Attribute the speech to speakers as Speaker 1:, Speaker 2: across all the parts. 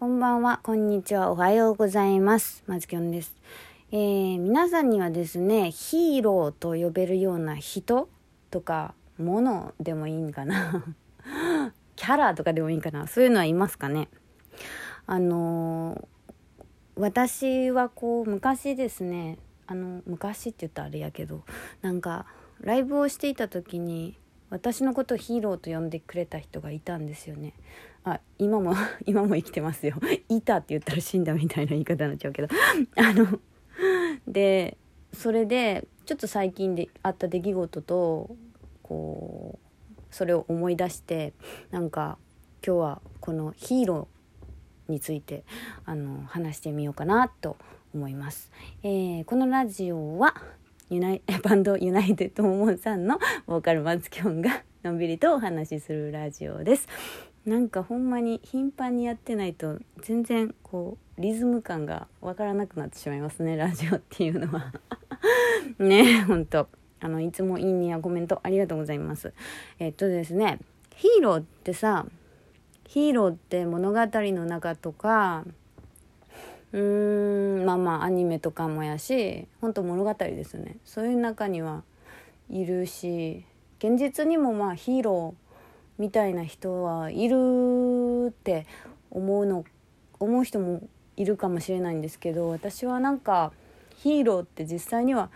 Speaker 1: こんばんは、こんにちは、おはようございます。まずきょんです。えー、皆さんにはですね、ヒーローと呼べるような人とか、ものでもいいんかな。キャラとかでもいいかな。そういうのはいますかね。あのー私はこう、昔ですね、あの、昔って言ったらあれやけど、なんか、ライブをしていた時に、私のことをヒーローと呼んでくれた人がいたんですよね。あ今も 今も生きてますよ いたって言ったら死んだみたいな言い方になっちゃうけど あのでそれでちょっと最近であった出来事とこうそれを思い出してなんか今日はこのヒーローについてあの話してみようかなと思います。えーこのラジオはユナイ バンドユナイテッドモモンさんのボーカルマツキョンがのんびりとお話しするラジオです。なんかほんまに頻繁にやってないと全然こうリズム感がわからなくなってしまいますねラジオっていうのは。ねほんと。あのいつもいいねやコメントありがとうございます。えっとですねヒーローってさヒーローって物語の中とかうーんまあまあアニメとかもやし本当物語ですよねそういう中にはいるし現実にもまあヒーローみたいな人はいるって思うの思う人もいるかもしれないんですけど私はなんかヒーローって実際には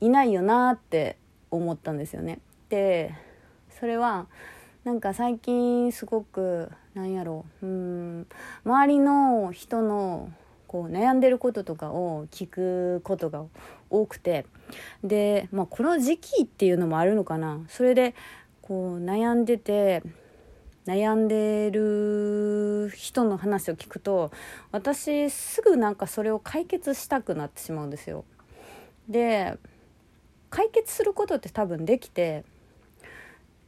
Speaker 1: いないよなって思ったんですよね。でそれはなんか最近すごくなんやろううん周りの人のこう悩んでることとかを聞くことが多くてで、まあ、この時期っていうのもあるのかなそれでこう悩んでて悩んでる人の話を聞くと私すぐなんかそれを解決したくなってしまうんですよ。で解決することって多分できて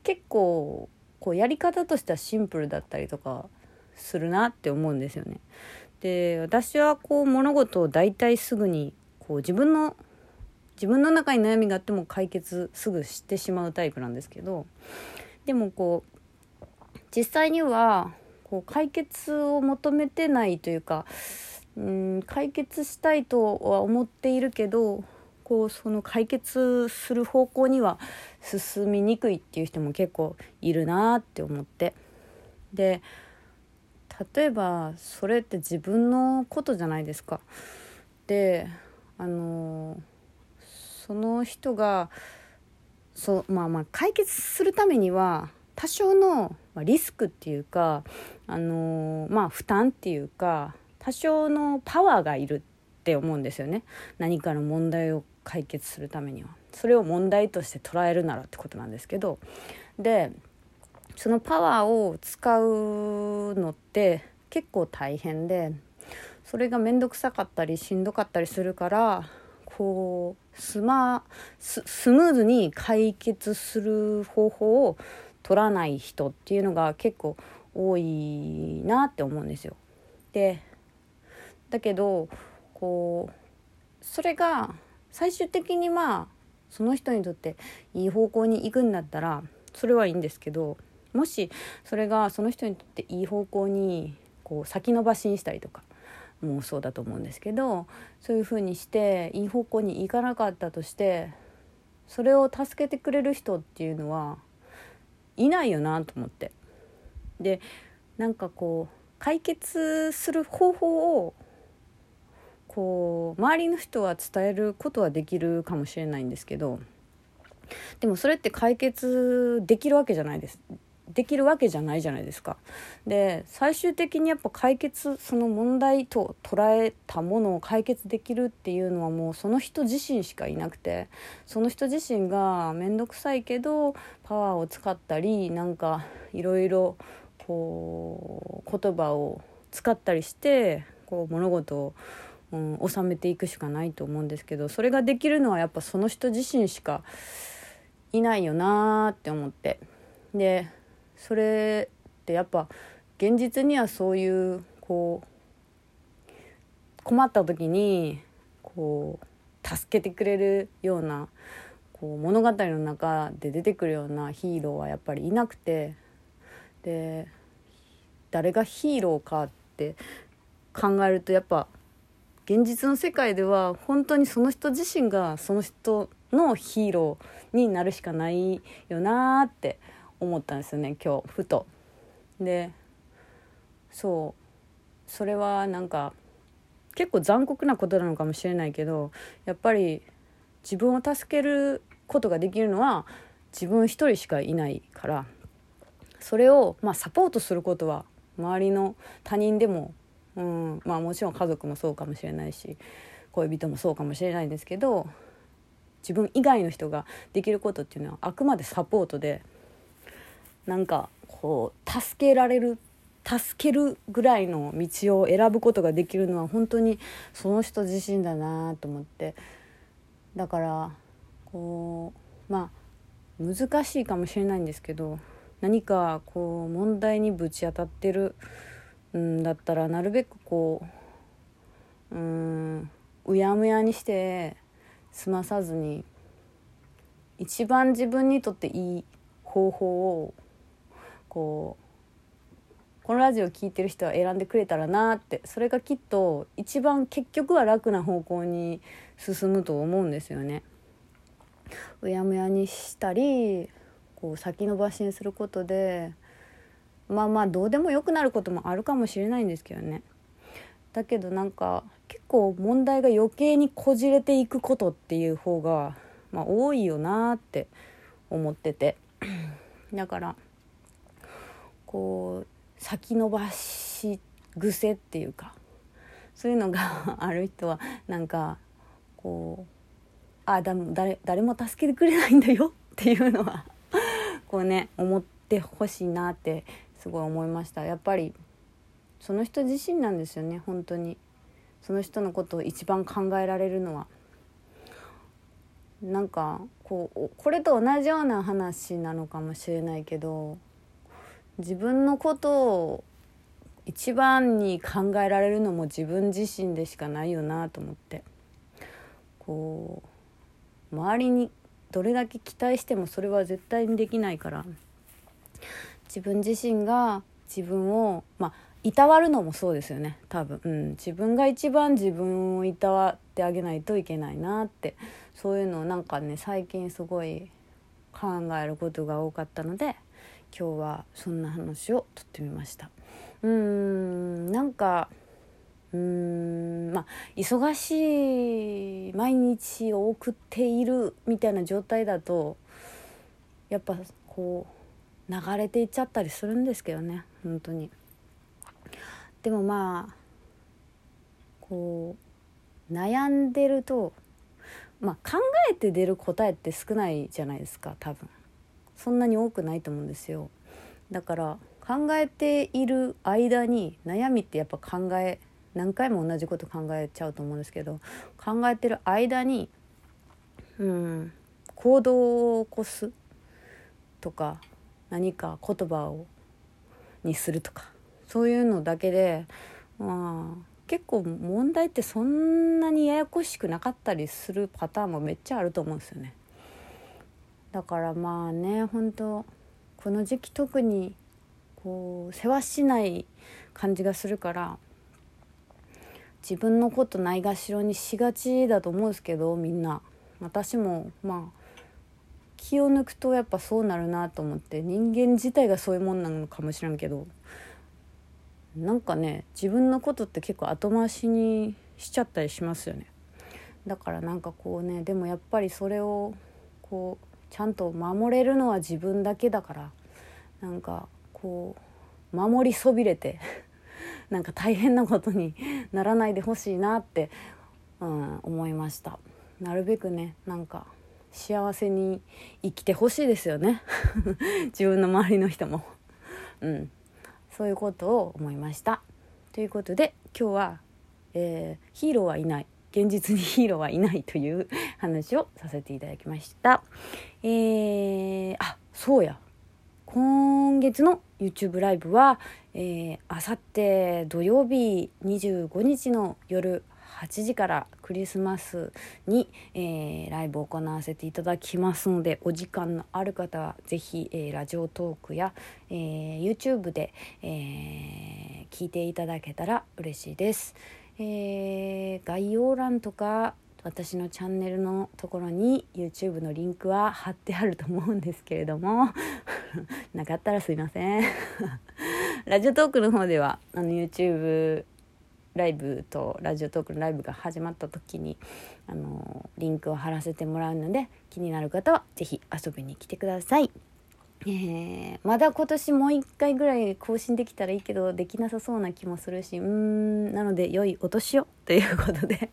Speaker 1: 結構こうやり方としてはシンプルだったりとかするなって思うんですよね。で私はこう物事を大体すぐにこう自分の自分の中に悩みがあっても解決すぐしてしまうタイプなんですけどでもこう実際にはこう解決を求めてないというかうん解決したいとは思っているけどこうその解決する方向には進みにくいっていう人も結構いるなって思って。で例えばそれって自分のことじゃないですか。であのその人がそうまあまあ解決するためには多少のリスクっていうかあのまあ負担っていうか多少のパワーがいるって思うんですよね。何かの問題を解決するためには。それを問題として捉えるならってことなんですけど。でそのパワーを使うのって結構大変でそれが面倒くさかったりしんどかったりするからこうスマススムーズに解決する方法を取らない人っていうのが結構多いなって思うんですよ。でだけどこうそれが最終的にまあその人にとっていい方向に行くんだったらそれはいいんですけどもしそれがその人にとっていい方向にこう先延ばしにしたりとかもうそうだと思うんですけどそういうふうにしていい方向に行かなかったとしてそれを助けてくれる人っていうのはいないよなと思って。でなんかこう解決する方法をこう周りの人は伝えることはできるかもしれないんですけどでもそれって解決できるわけじゃないですできるわけじゃないじゃないですか。で最終的にやっぱ解決その問題と捉えたものを解決できるっていうのはもうその人自身しかいなくてその人自身が面倒くさいけどパワーを使ったりなんかいろいろこう言葉を使ったりしてこう物事を、うん、収めていくしかないと思うんですけどそれができるのはやっぱその人自身しかいないよなーって思ってでそれってやっぱ現実にはそういうこう困った時にこう助けてくれるようなこう物語の中で出てくるようなヒーローはやっぱりいなくてで誰がヒーローかって考えるとやっぱ現実の世界では本当にその人自身がその人のヒーローになるしかないよなって思ったんですよね今日ふと。でそうそれはなんか結構残酷なことなのかもしれないけどやっぱり自分を助けることができるのは自分一人しかいないからそれをまあサポートすることは周りの他人でも、うんまあ、もちろん家族もそうかもしれないし恋人もそうかもしれないんですけど自分以外の人ができることっていうのはあくまでサポートでなんかこう助けられる助けるぐらいの道を選ぶことができるのは本当にその人自身だなと思って。だからこうまあ難しいかもしれないんですけど何かこう問題にぶち当たってるんだったらなるべくこううんうやむやにして済まさずに一番自分にとっていい方法をこうこのラジオ聴いてる人は選んでくれたらなってそれがきっと一番結局は楽な方向に進むと思うんですよね。うやむやにしたりこう先延ばしにすることでまあまあどうでもよくなることもあるかもしれないんですけどね。だけどなんか結構問題が余計にこじれていくことっていう方が、まあ、多いよなって思っててだからこう先延ばし癖っていうかそういうのが ある人はなんかこうあだ誰誰も助けてくれないんだよっていうのは こうね思ってほしいなってすごい思いました。やっぱりその人自身なんですよね本当に。その人のことを一番考えられるのは。なんかこうこれと同じような話なのかもしれないけど自分のことを一番に考えられるのも自分自身でしかないよなと思って。こう周りにどれだけ期待してもそれは絶対にできないから自分自身が自分をまあいたわるのもそうですよね。多分、うん、自分が一番自分をいたわってあげないといけないなって。そういうのをなんかね最近すごい考えることが多かったので今日はそんな話をとってみました。うーんなんかうーんまあ忙しい毎日を送っているみたいな状態だとやっぱこう流れていっちゃったりするんですけどね本当に。でもまあこう悩んでるとまあ考えて出る答えって少ないじゃないですか多分。そんなに多くないと思うんですよだから考えている間に悩みってやっぱ考え何回も同じこと考えちゃうと思うんですけど考えてる間にうん行動を起こすとか何か言葉をにするとかそういうのだけでまあ結構問題ってそんなにややこしくなかったりするパターンもめっちゃあると思うんですよね。だからまあね本当この時期特にこう世話しない感じがするから自分のことないがしろにしがちだと思うんですけどみんな。私もまあ気を抜くとやっぱそうなるなと思って人間自体がそういうもんなのかもしれんけどなんかね自分のことって結構後回しにしちゃったりしますよね。だからなんかこうねでもやっぱりそれをこうちゃんと守れるのは自分だけだからなんかこう守りそびれて なんか大変なことにならないでほしいなって、うん、思いました。なるべくねなんか幸せに生きてほしいですよね。自分の周りの人も。うん。そういうことを思いました。ということで今日は、えー、ヒーローはいない。現実にヒーローはいないという話をさせていただきましたえー、あそうや今月の YouTube ライブは、あさって土曜日25日の夜8時からクリスマスに、えー、ライブを行わせていただきますのでお時間のある方は是非、えー、ラジオトークや、えー、YouTube で、え聞いていただけたら嬉しいです。え概要欄とか私のチャンネルのところに YouTube のリンクは貼ってあると思うんですけれども なかったらすいません ラジオトークの方ではあの YouTube ライブとラジオトークのライブが始まった時にあのリンクを貼らせてもらうので気になる方は是非遊びに来てください。えー、まだ今年もう一回ぐらい更新できたらいいけどできなさそうな気もするしうーんなので良いお年をということで。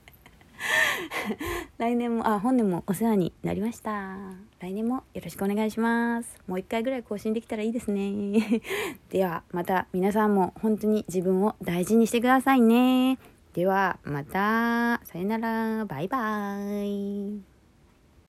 Speaker 1: 来年もあ本年もお世話になりました。来年もよろしくお願いします。もう一回ぐらい更新できたらいいですね。ではまた皆さんも本当に自分を大事にしてくださいね。ではまたさよなら。バイバーイ。